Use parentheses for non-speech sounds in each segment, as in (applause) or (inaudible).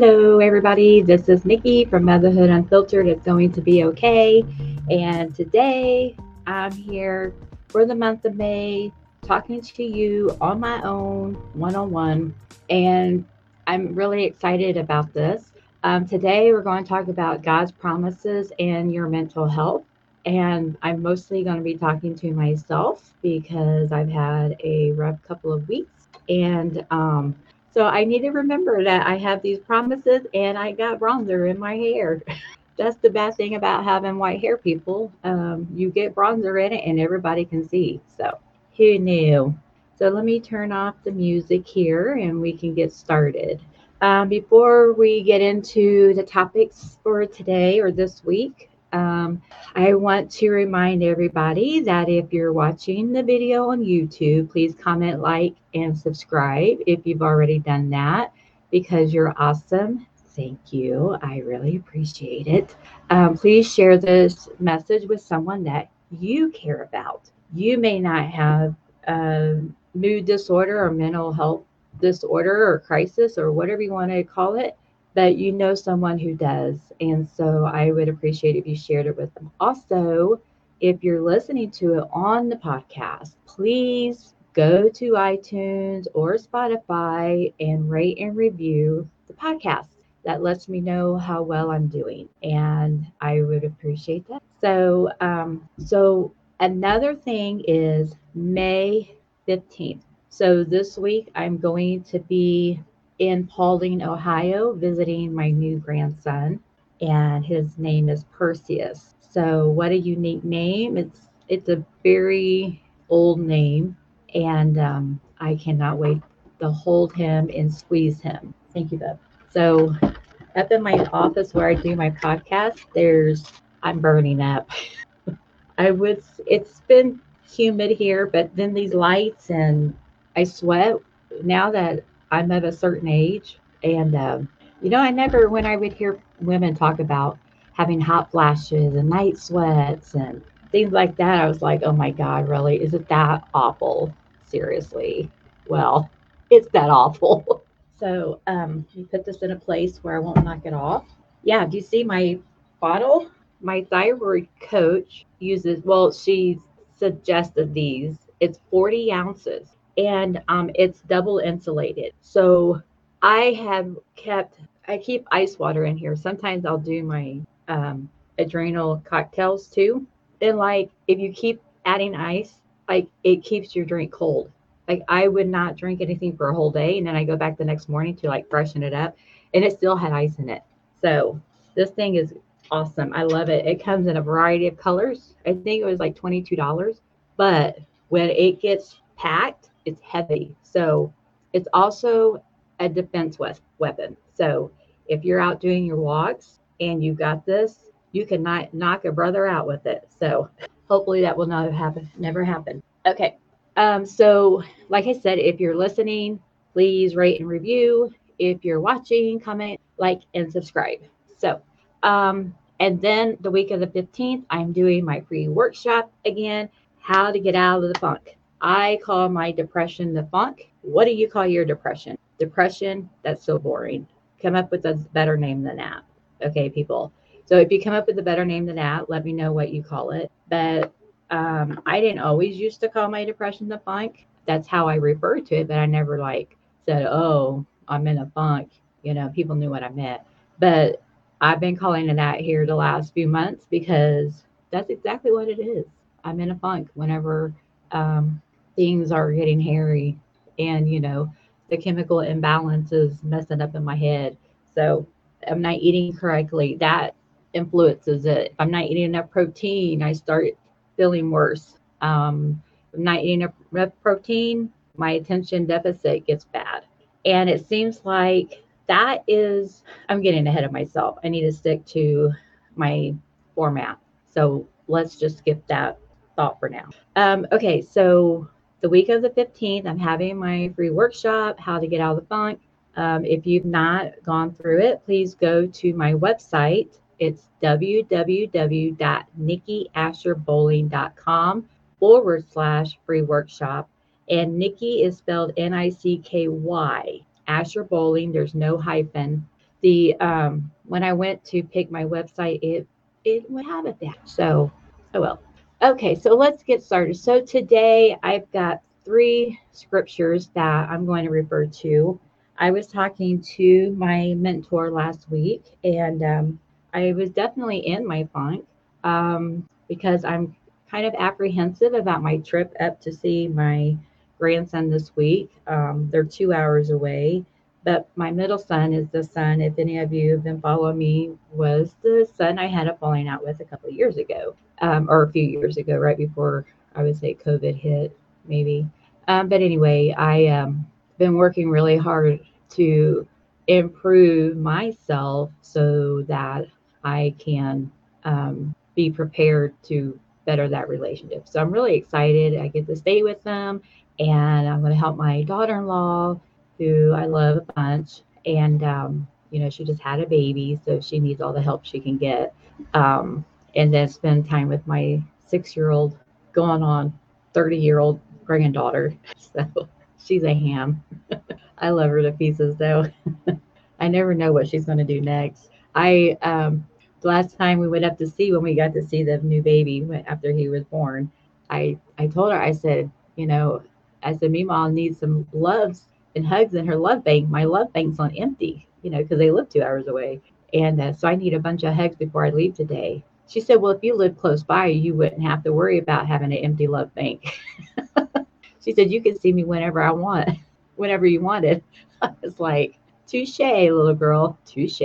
Hello, everybody. This is Nikki from Motherhood Unfiltered. It's going to be okay. And today I'm here for the month of May talking to you on my own, one on one. And I'm really excited about this. Um, today we're going to talk about God's promises and your mental health. And I'm mostly going to be talking to myself because I've had a rough couple of weeks. And um, so I need to remember that I have these promises and I got bronzer in my hair. (laughs) That's the bad thing about having white hair, people. Um, you get bronzer in it and everybody can see. So who knew? So let me turn off the music here and we can get started. Um, before we get into the topics for today or this week, um, I want to remind everybody that if you're watching the video on YouTube, please comment, like, and subscribe if you've already done that because you're awesome. Thank you. I really appreciate it. Um, please share this message with someone that you care about. You may not have a mood disorder or mental health disorder or crisis or whatever you want to call it but you know someone who does. And so I would appreciate if you shared it with them. Also, if you're listening to it on the podcast, please go to iTunes or Spotify and rate and review the podcast. That lets me know how well I'm doing, and I would appreciate that. So, um, so another thing is May 15th. So this week I'm going to be in Paulding, Ohio, visiting my new grandson, and his name is Perseus. So, what a unique name! It's it's a very old name, and um, I cannot wait to hold him and squeeze him. Thank you, Beth. So, up in my office where I do my podcast, there's I'm burning up. (laughs) I would. It's been humid here, but then these lights and I sweat now that I'm of a certain age, and um, you know, I never when I would hear women talk about having hot flashes and night sweats and things like that, I was like, oh my god, really? Is it that awful? Seriously? Well, it's that awful. (laughs) so um, you put this in a place where I won't knock it off. Yeah, do you see my bottle? My thyroid coach uses. Well, she suggested these. It's 40 ounces and um, it's double insulated. So I have kept, I keep ice water in here. Sometimes I'll do my um, adrenal cocktails too. And like, if you keep adding ice, like it keeps your drink cold. Like I would not drink anything for a whole day, and then I go back the next morning to like freshen it up, and it still had ice in it. So this thing is awesome. I love it. It comes in a variety of colors. I think it was like twenty two dollars, but when it gets packed, it's heavy. So it's also a defense weapon. So if you're out doing your walks and you've got this, you can not knock a brother out with it. So hopefully that will not happen, never happen. Okay. Um, so like I said, if you're listening, please rate and review. If you're watching, comment, like, and subscribe. So, um, and then the week of the 15th, I'm doing my free workshop again, how to get out of the funk. I call my depression the funk. What do you call your depression? Depression? That's so boring. Come up with a better name than that. Okay, people. So if you come up with a better name than that, let me know what you call it. But um, I didn't always used to call my depression the funk. That's how I referred to it, but I never like said, "Oh, I'm in a funk." You know, people knew what I meant. But I've been calling it that here the last few months because that's exactly what it is. I'm in a funk whenever um, things are getting hairy and you know the chemical imbalance is messing up in my head. So i'm not eating correctly. That influences it. If i'm not eating enough protein i start feeling worse. Um, i'm not eating enough protein my attention deficit gets bad. And it seems like that is i'm getting ahead of myself. I need to stick to my format. So let's just skip that thought for now. Um, okay so the week of the 15th, I'm having my free workshop, How to Get Out of the Funk. Um, if you've not gone through it, please go to my website. It's www.nickyasherbowling.com forward slash free workshop. And Nikki is spelled N I C K Y. Asher Bowling, there's no hyphen. the um, when I went to pick my website, it it would have it there. So, oh well. Okay, so let's get started. So today I've got three scriptures that I'm going to refer to. I was talking to my mentor last week, and um, I was definitely in my funk um, because I'm kind of apprehensive about my trip up to see my grandson this week. Um, they're two hours away, but my middle son is the son, if any of you have been following me, was the son I had a falling out with a couple of years ago, um, or a few years ago, right before I would say COVID hit, maybe. Um, but anyway, I um been working really hard to improve myself so that I can um, be prepared to better that relationship. So I'm really excited. I get to stay with them and I'm going to help my daughter in law, who I love a bunch. And, um, you know, she just had a baby, so she needs all the help she can get. Um, and then spend time with my six year old, going on 30 year old granddaughter. (laughs) So she's a ham. (laughs) I love her to pieces, though. (laughs) I never know what she's going to do next. I um, the last time we went up to see when we got to see the new baby after he was born, I I told her I said, you know, I said Mima needs some loves and hugs in her love bank. My love bank's on empty, you know, because they live two hours away, and uh, so I need a bunch of hugs before I leave today. She said, well, if you live close by, you wouldn't have to worry about having an empty love bank. (laughs) she said you can see me whenever I want, whenever you wanted. (laughs) I was like, touche, little girl, touche.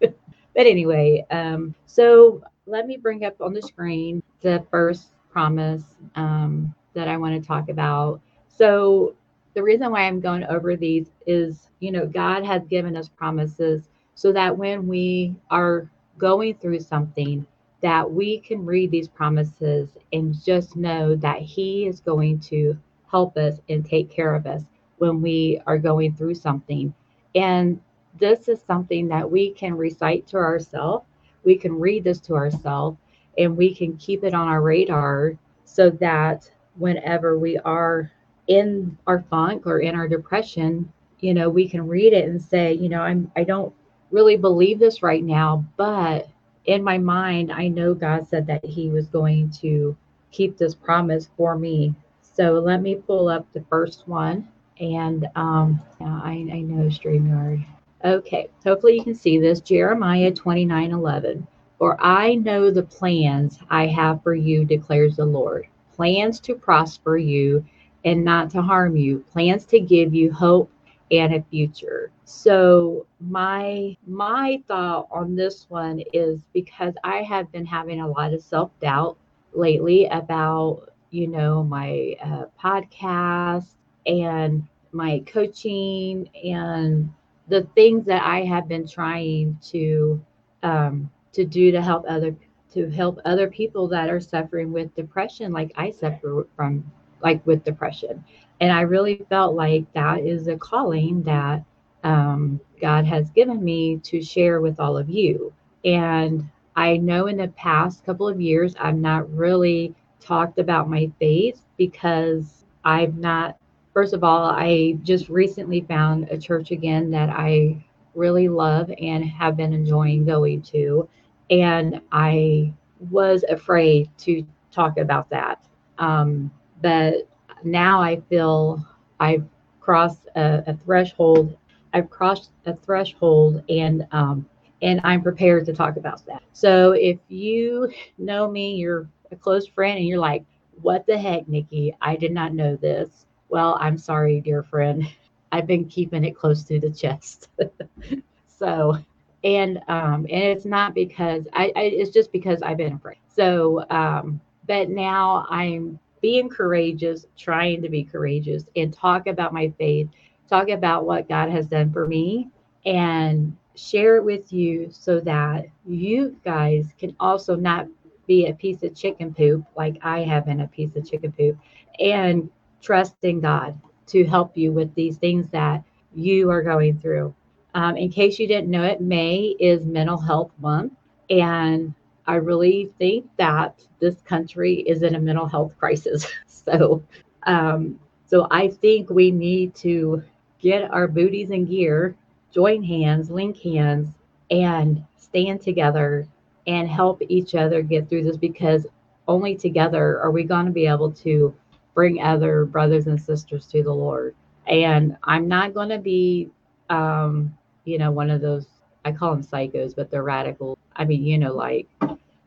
(laughs) But anyway, um, so let me bring up on the screen the first promise um, that I want to talk about. So the reason why I'm going over these is, you know, God has given us promises so that when we are going through something, that we can read these promises and just know that He is going to help us and take care of us when we are going through something. And this is something that we can recite to ourselves. We can read this to ourselves and we can keep it on our radar so that whenever we are in our funk or in our depression, you know, we can read it and say, you know, I'm I don't really believe this right now, but in my mind, I know God said that He was going to keep this promise for me. So let me pull up the first one. And um, I, I know StreamYard. Okay, hopefully you can see this. Jeremiah 29 11. For I know the plans I have for you, declares the Lord plans to prosper you and not to harm you, plans to give you hope and a future. So my my thought on this one is because I have been having a lot of self-doubt lately about, you know, my uh, podcast and my coaching and the things that I have been trying to um, to do to help other to help other people that are suffering with depression, like I suffer from, like with depression, and I really felt like that is a calling that um, God has given me to share with all of you. And I know in the past couple of years, I've not really talked about my faith because I've not First of all, I just recently found a church again that I really love and have been enjoying going to. And I was afraid to talk about that. Um, but now I feel I've crossed a, a, threshold. I've crossed a threshold and um, and I'm prepared to talk about that. So if you know me, you're a close friend, and you're like, "What the heck, Nikki? I did not know this." Well, I'm sorry, dear friend. (laughs) I've been keeping it close to the chest. (laughs) so, and um, and it's not because I, I, it's just because I've been afraid. So, um, but now I'm being courageous, trying to be courageous, and talk about my faith, talk about what God has done for me, and share it with you so that you guys can also not be a piece of chicken poop like I have been a piece of chicken poop, and trusting God to help you with these things that you are going through. Um, in case you didn't know it, May is Mental Health Month. And I really think that this country is in a mental health crisis. (laughs) so, um, so I think we need to get our booties in gear, join hands, link hands, and stand together and help each other get through this because only together are we going to be able to bring other brothers and sisters to the Lord. And I'm not going to be, um, you know, one of those, I call them psychos, but they're radical. I mean, you know, like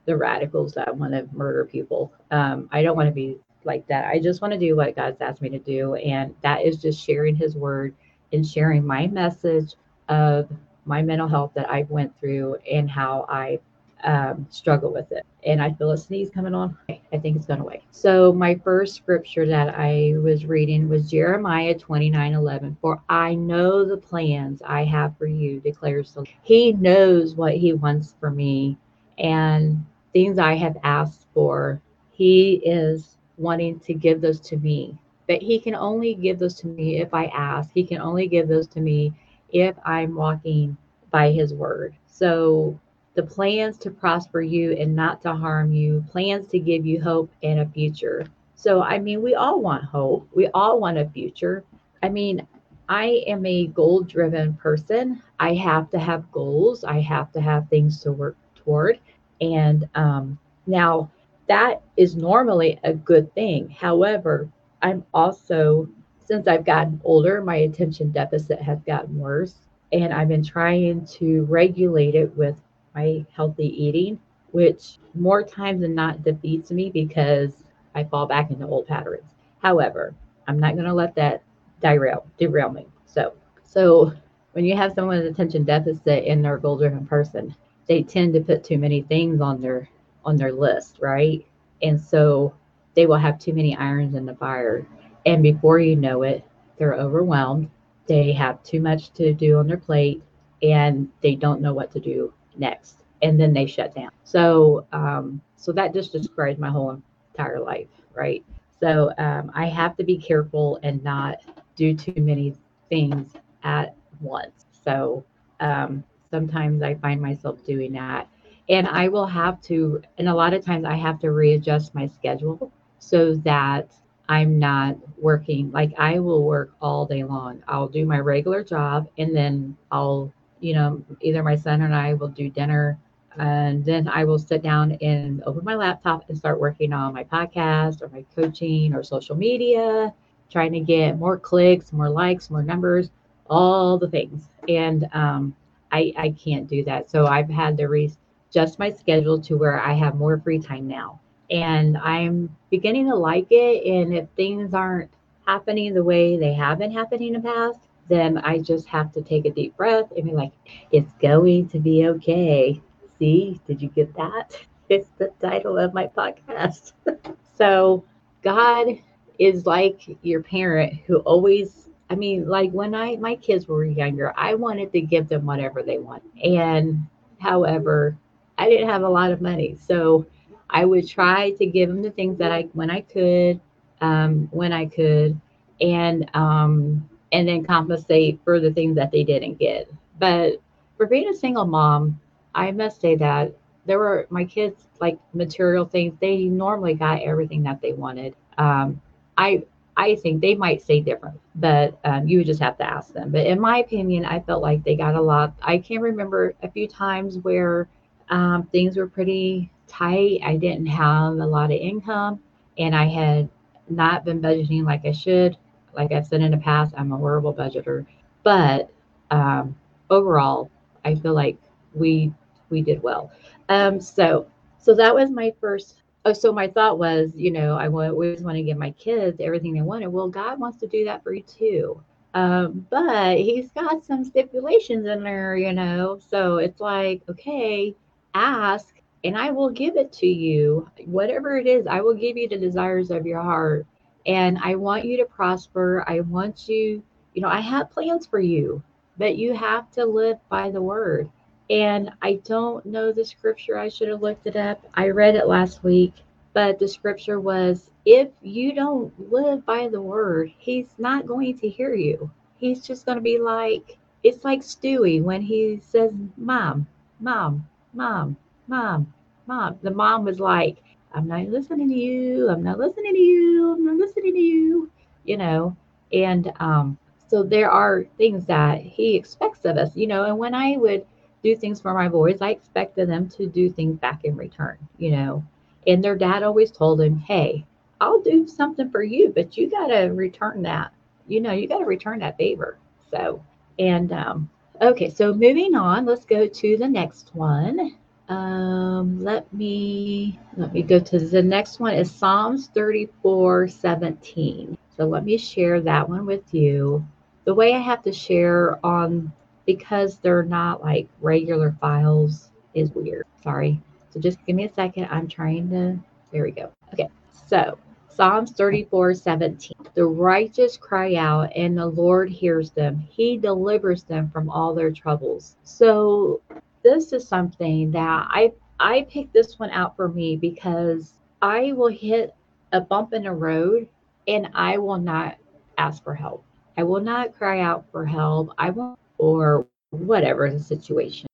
the radicals that want to murder people. Um, I don't want to be like that. I just want to do what God's asked me to do. And that is just sharing his word and sharing my message of my mental health that I went through and how I um, struggle with it. And I feel a sneeze coming on. I think it's gone away. So my first scripture that I was reading was Jeremiah 29 11. For I know the plans I have for you, declares the Lord. He knows what he wants for me and things I have asked for. He is wanting to give those to me. But he can only give those to me if I ask. He can only give those to me if I'm walking by his word. So the plans to prosper you and not to harm you, plans to give you hope and a future. So, I mean, we all want hope, we all want a future. I mean, I am a goal driven person. I have to have goals, I have to have things to work toward. And um, now that is normally a good thing. However, I'm also, since I've gotten older, my attention deficit has gotten worse. And I've been trying to regulate it with my healthy eating, which more times than not defeats me because I fall back into old patterns. However, I'm not going to let that derail derail me. So, so when you have someone with attention deficit and they're goal-driven person, they tend to put too many things on their on their list, right? And so they will have too many irons in the fire, and before you know it, they're overwhelmed. They have too much to do on their plate, and they don't know what to do next and then they shut down. So um, so that just describes my whole entire life right? So um, i have to be careful and not do too many things at once. So um, sometimes i find myself doing that. And i will have to and a lot of times i have to readjust my schedule so that i'm not working like i will work all day long. I'll do my regular job and then i'll you know, either my son and I will do dinner and then I will sit down and open my laptop and start working on my podcast or my coaching or social media, trying to get more clicks, more likes, more numbers, all the things. And um, I, I can't do that. So I've had to readjust my schedule to where I have more free time now. And I'm beginning to like it. And if things aren't happening the way they have been happening in the past, then I just have to take a deep breath and be like, it's going to be okay. See, did you get that? (laughs) It's the title of my podcast. (laughs) so, God is like your parent who always, I mean, like when I, my kids were younger, I wanted to give them whatever they want. And however, I didn't have a lot of money. So, I would try to give them the things that I, when I could, um, when I could. And, um, and then compensate for the things that they didn't get. But for being a single mom, I must say that there were my kids like material things. They normally got everything that they wanted. Um, I I think they might say different, but um, you would just have to ask them. But in my opinion, I felt like they got a lot. I can remember a few times where um, things were pretty tight. I didn't have a lot of income, and I had not been budgeting like I should like I've said in the past, I'm a horrible budgeter, but um, overall, I feel like we we did well. Um, so so that was my first. Oh, so my thought was, you know, I always want to give my kids everything they wanted. Well, God wants to do that for you too. Um, but he's got some stipulations in there, you know. So it's like, okay, ask and I will give it to you. Whatever it is, I will give you the desires of your heart and I want you to prosper. I want you, you know, I have plans for you, but you have to live by the word. And I don't know the scripture. I should have looked it up. I read it last week, but the scripture was if you don't live by the word, he's not going to hear you. He's just going to be like, it's like Stewie when he says, Mom, Mom, Mom, Mom, Mom. The mom was like, I'm not listening to you. I'm not listening to you. I'm not listening to you. You know, and um, so there are things that he expects of us, you know. And when I would do things for my boys, I expected them to do things back in return, you know. And their dad always told them, hey, I'll do something for you, but you got to return that. You know, you got to return that favor. So, and um, okay, so moving on, let's go to the next one. Um, let me let me go to the next one is Psalms 34 17. So let me share that one with you. The way I have to share on because they're not like regular files is weird. Sorry. So just give me a second. I'm trying to, there we go. Okay. So Psalms 34 17. The righteous cry out, and the Lord hears them. He delivers them from all their troubles. So this is something that I I picked this one out for me because I will hit a bump in the road and I will not ask for help. I will not cry out for help. I won't, or whatever the situation.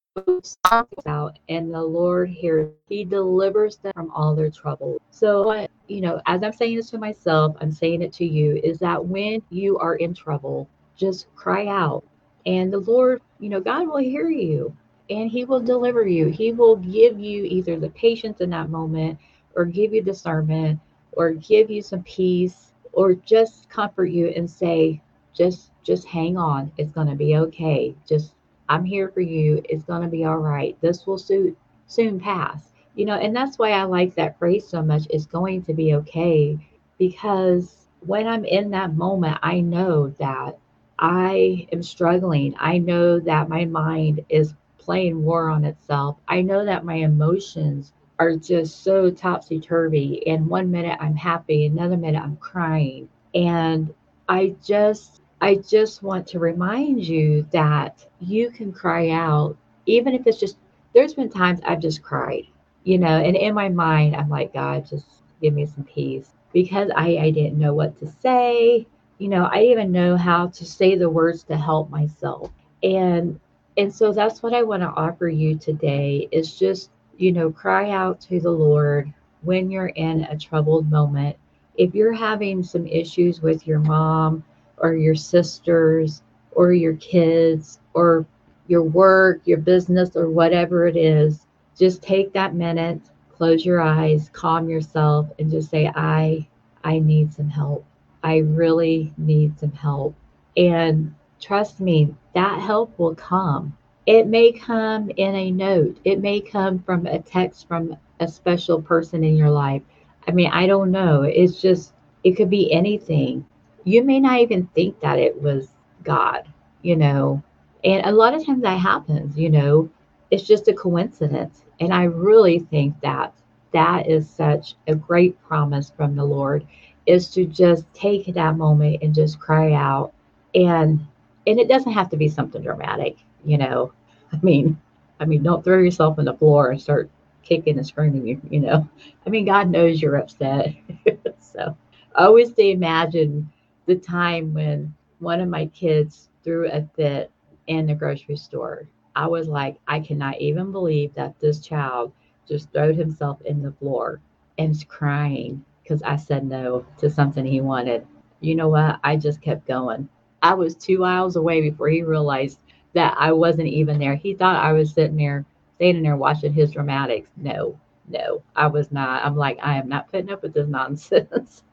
Out and the Lord hears, He delivers them from all their trouble. So, you know, as I'm saying this to myself, I'm saying it to you is that when you are in trouble, just cry out, and the Lord, you know, God will hear you and He will deliver you. He will give you either the patience in that moment, or give you discernment, or give you some peace, or just comfort you and say, just just hang on. It's going to be okay. Just I'm here for you. It's going to be all right. This will soon soon pass. You know, and that's why I like that phrase so much. It's going to be okay because when I'm in that moment, I know that I am struggling. I know that my mind is playing war on itself. I know that my emotions are just so topsy turvy. And one minute I'm happy, another minute I'm crying. And I just I just want to remind you that you can cry out, even if it's just, there's been times I've just cried, you know, and in my mind, I'm like, God, just give me some peace because I, I didn't know what to say. You know, I even know how to say the words to help myself. And and so that's what I want to offer you today is just, you know, cry out to the Lord when you're in a troubled moment. If you're having some issues with your mom, or your sisters or your kids or your work, your business, or whatever it is, just take that minute, close your eyes, calm yourself, and just say, I, I need some help. I really need some help. And trust me, that help will come. It may come in a note, it may come from a text from a special person in your life. I mean, I don't know. It's just, it could be anything you may not even think that it was God, you know. And a lot of times that happens, you know, it's just a coincidence. And I really think that that is such a great promise from the Lord is to just take that moment and just cry out and and it doesn't have to be something dramatic, you know. I mean, I mean, don't throw yourself on the floor and start kicking and screaming, you, you know. I mean, God knows you're upset. (laughs) so I always imagine the time when one of my kids threw a fit in the grocery store. I was like, I cannot even believe that this child just threw himself in the floor and is crying because I said no to something he wanted. You know what? I just kept going. I was two aisles away before he realized that I wasn't even there. He thought I was sitting there, standing there watching his dramatics. No, no, I was not. I'm like, I am not putting up with this nonsense.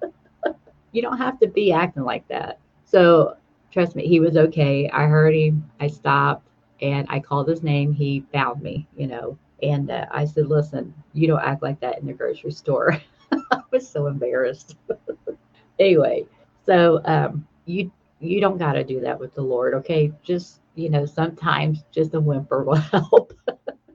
(laughs) you don't have to be acting like that. So trust me, he was okay. I heard him. I stopped and I called his name. He found me, you know, and uh, I said, listen, you don't act like that in the grocery store. (laughs) I was so embarrassed. (laughs) anyway, so um, you you don't got to do that with the Lord, okay? Just you know, sometimes just a whimper (laughs) will help.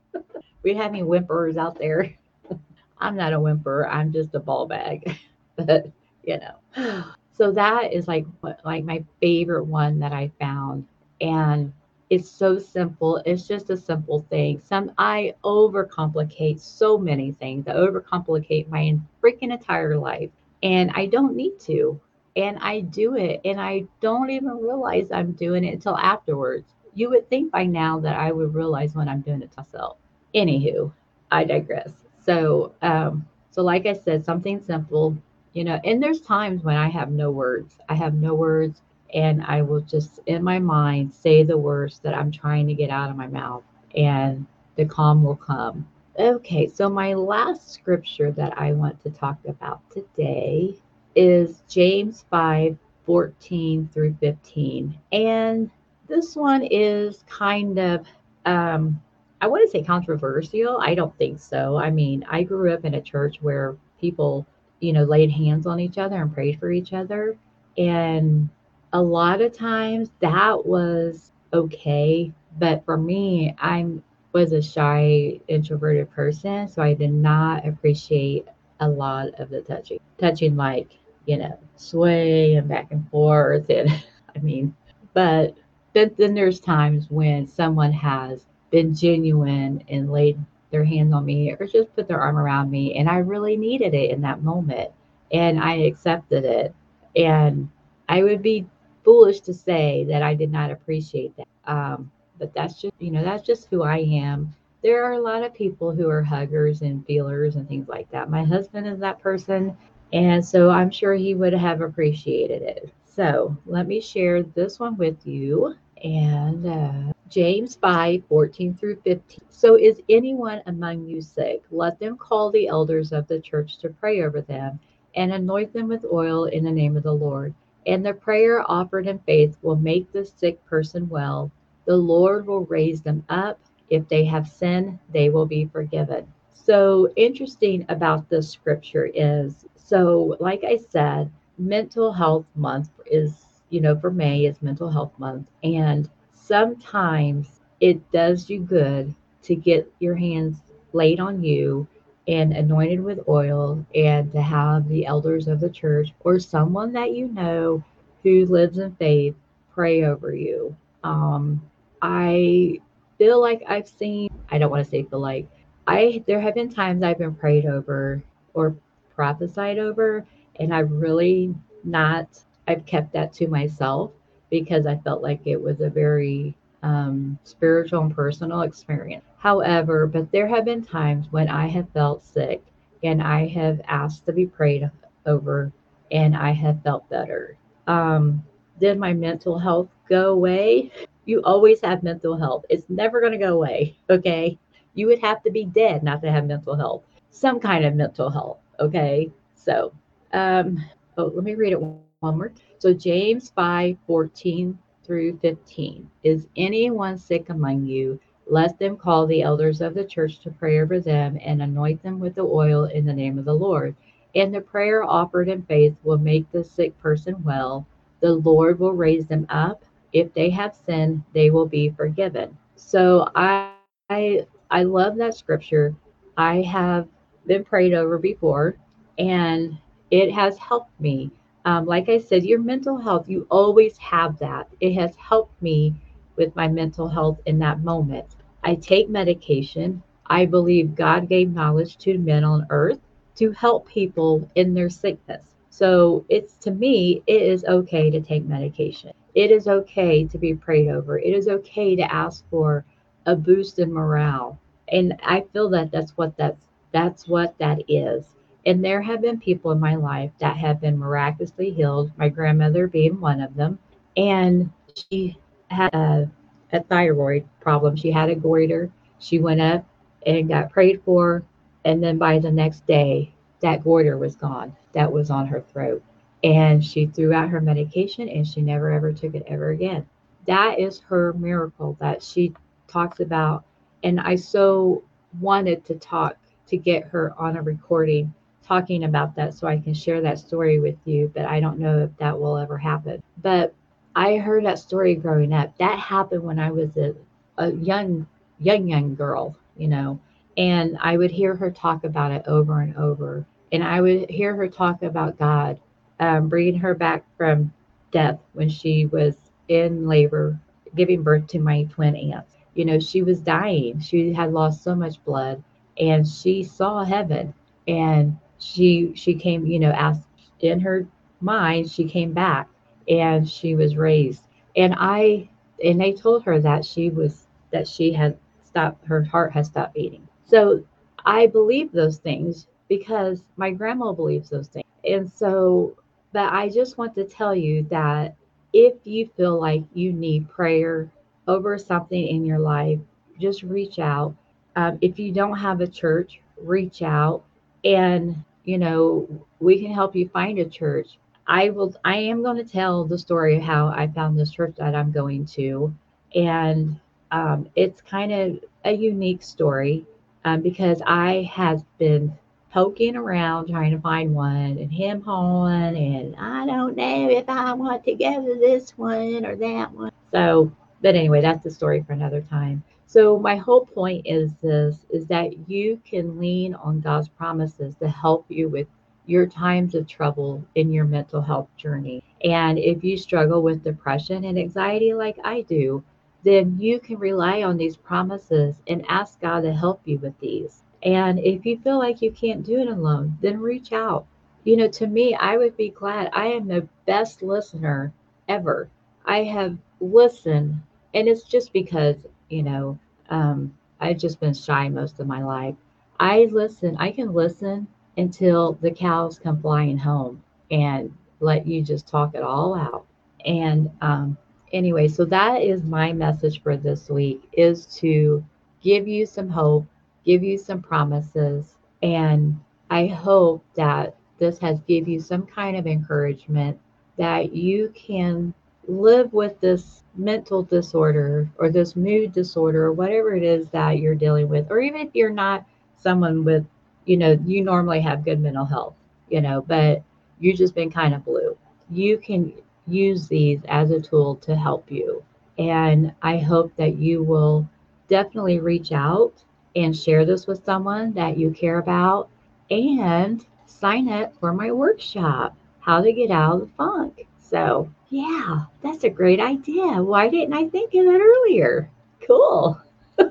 (laughs) we have any whimperers out there? (laughs) I'm not a whimper. I'm just a ball bag. but you know. So that is like like my favorite one that I found. And it's so simple. It's just a simple thing. Some I overcomplicate so many things. I overcomplicate my freaking entire life. And I don't need to. And I do it and I don't even realize I'm doing it until afterwards. You would think by now that I would realize when I'm doing it to myself. Anywho, I digress. So um, so like I said, something simple, you know and there's times when i have no words i have no words and i will just in my mind say the words that i'm trying to get out of my mouth and the calm will come. Okay, so my last scripture that I want to talk about today is James 5 14 through 15. And this one is kind of, um, I wouldn't say controversial. I don't think so. I mean, I grew up in a church where people, you know, laid hands on each other and prayed for each other. And a lot of times that was okay. But for me, I'm was a shy, introverted person, so I did not appreciate a lot of the touching. Touching like, you know, sway and back and forth and (laughs) I mean, but but then there's times when someone has been genuine and laid their hands on me or just put their arm around me and I really needed it in that moment and I accepted it and I would be foolish to say that I did not appreciate that. Um, but that's just, you know, that's just who I am. There are a lot of people who are huggers and feelers and things like that. My husband is that person. And so I'm sure he would have appreciated it. So let me share this one with you. And uh, James 5 14 through 15. So is anyone among you sick? Let them call the elders of the church to pray over them and anoint them with oil in the name of the Lord. And the prayer offered in faith will make the sick person well the Lord will raise them up. If they have sinned, they will be forgiven. So, interesting about this scripture is so, like I said, mental health month is, you know, for May is mental health month. And sometimes it does you good to get your hands laid on you and anointed with oil and to have the elders of the church or someone that you know who lives in faith pray over you. Um, I feel like I've seen, I don't want to say feel like, I there have been times I've been prayed over or prophesied over, and I've really not, I've kept that to myself because I felt like it was a very um, spiritual and personal experience. However, but there have been times when I have felt sick and I have asked to be prayed over and I have felt better. Um, did my mental health go away? you always have mental health. It's never going to go away. Okay. You would have to be dead not to have mental health, some kind of mental health. Okay. So, um, oh, let me read it one more. So, James 5 14 through 15. Is anyone sick among you? Let them call the elders of the church to pray over them and anoint them with the oil in the name of the Lord. And the prayer offered in faith will make the sick person well. The Lord will raise them up if they have sinned, they will be forgiven. So I, I, I love that scripture. I have been prayed over before, and it has helped me. Um, like I said, your mental health, you always have that. It has helped me with my mental health in that moment. I take medication. I believe God gave knowledge to men on earth to help people in their sickness. So it's to me, it is okay to take medication. It is okay to be prayed over. It is okay to ask for a boost in morale. And I feel that that's what that's that's what that is. And there have been people in my life that have been miraculously healed, my grandmother being one of them. And she had a, a thyroid problem. She had a goiter. She went up and got prayed for. And then by the next day, that goiter was gone that was on her throat. And she threw out her medication and she never ever took it ever again. That is her miracle that she talks about. And I so wanted to talk to get her on a recording talking about that so I can share that story with you, but I don't know if that will ever happen. But I heard that story growing up. That happened when I was a, a young, young, young girl, you know, and I would hear her talk about it over and over and I would hear her talk about God um, bringing her back from death when she was in labor, giving birth to my twin aunts. You know, she was dying. She had lost so much blood, and she saw heaven. And she she came, you know, asked in her mind, she came back, and she was raised. And I and they told her that she was that she had stopped her heart had stopped beating. So I believe those things because my grandma believes those things. And so, but I just want to tell you that if you feel like you need prayer over something in your life, just reach out. Um, if you don't have a church, reach out and, you know, we can help you find a church. I will, I am going to tell the story of how I found this church that I'm going to. And um, it's kind of a unique story um, because I have been poking around trying to find one and him hawing and I don't know if I want to go to this one or that one. So, but anyway, that's the story for another time. So my whole point is this is that you can lean on God's promises to help you with your times of trouble in your mental health journey. And if you struggle with depression and anxiety like I do, then you can rely on these promises and ask God to help you with these. And if you feel like you can't do it alone, then reach out. You know, to me, I would be glad. I am the best listener ever. I have listened, and it's just because, you know, um, I've just been shy most of my life. I listen, I can listen until the cows come flying home and let you just talk it all out. And um, anyway, so that is my message for this week is to give you some hope give you some promises. And I hope that this has give you some kind of encouragement that you can live with this mental disorder or this mood disorder or whatever it is that you're dealing with or even if you're not someone with you know you normally have good mental health you know but you've just been kind of blue you can use these as a tool to help you and i hope that you will definitely reach out and share this with someone that you care about and sign up for my workshop, How to Get Out of the Funk. So, yeah, that's a great idea. Why didn't I think of that earlier? Cool. (laughs)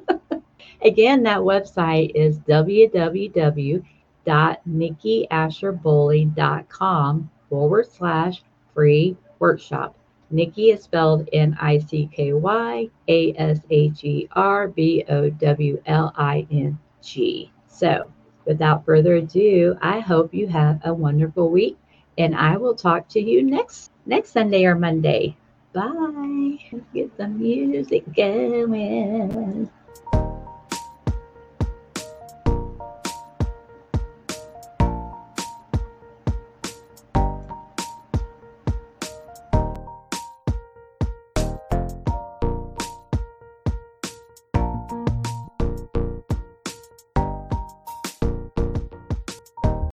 Again, that website is www.nickyasherbowling.com forward slash free workshop. Nikki is spelled N I C K Y A S H E R B O W L I N G. So, without further ado, I hope you have a wonderful week and I will talk to you next next Sunday or Monday. Bye. Get the music going.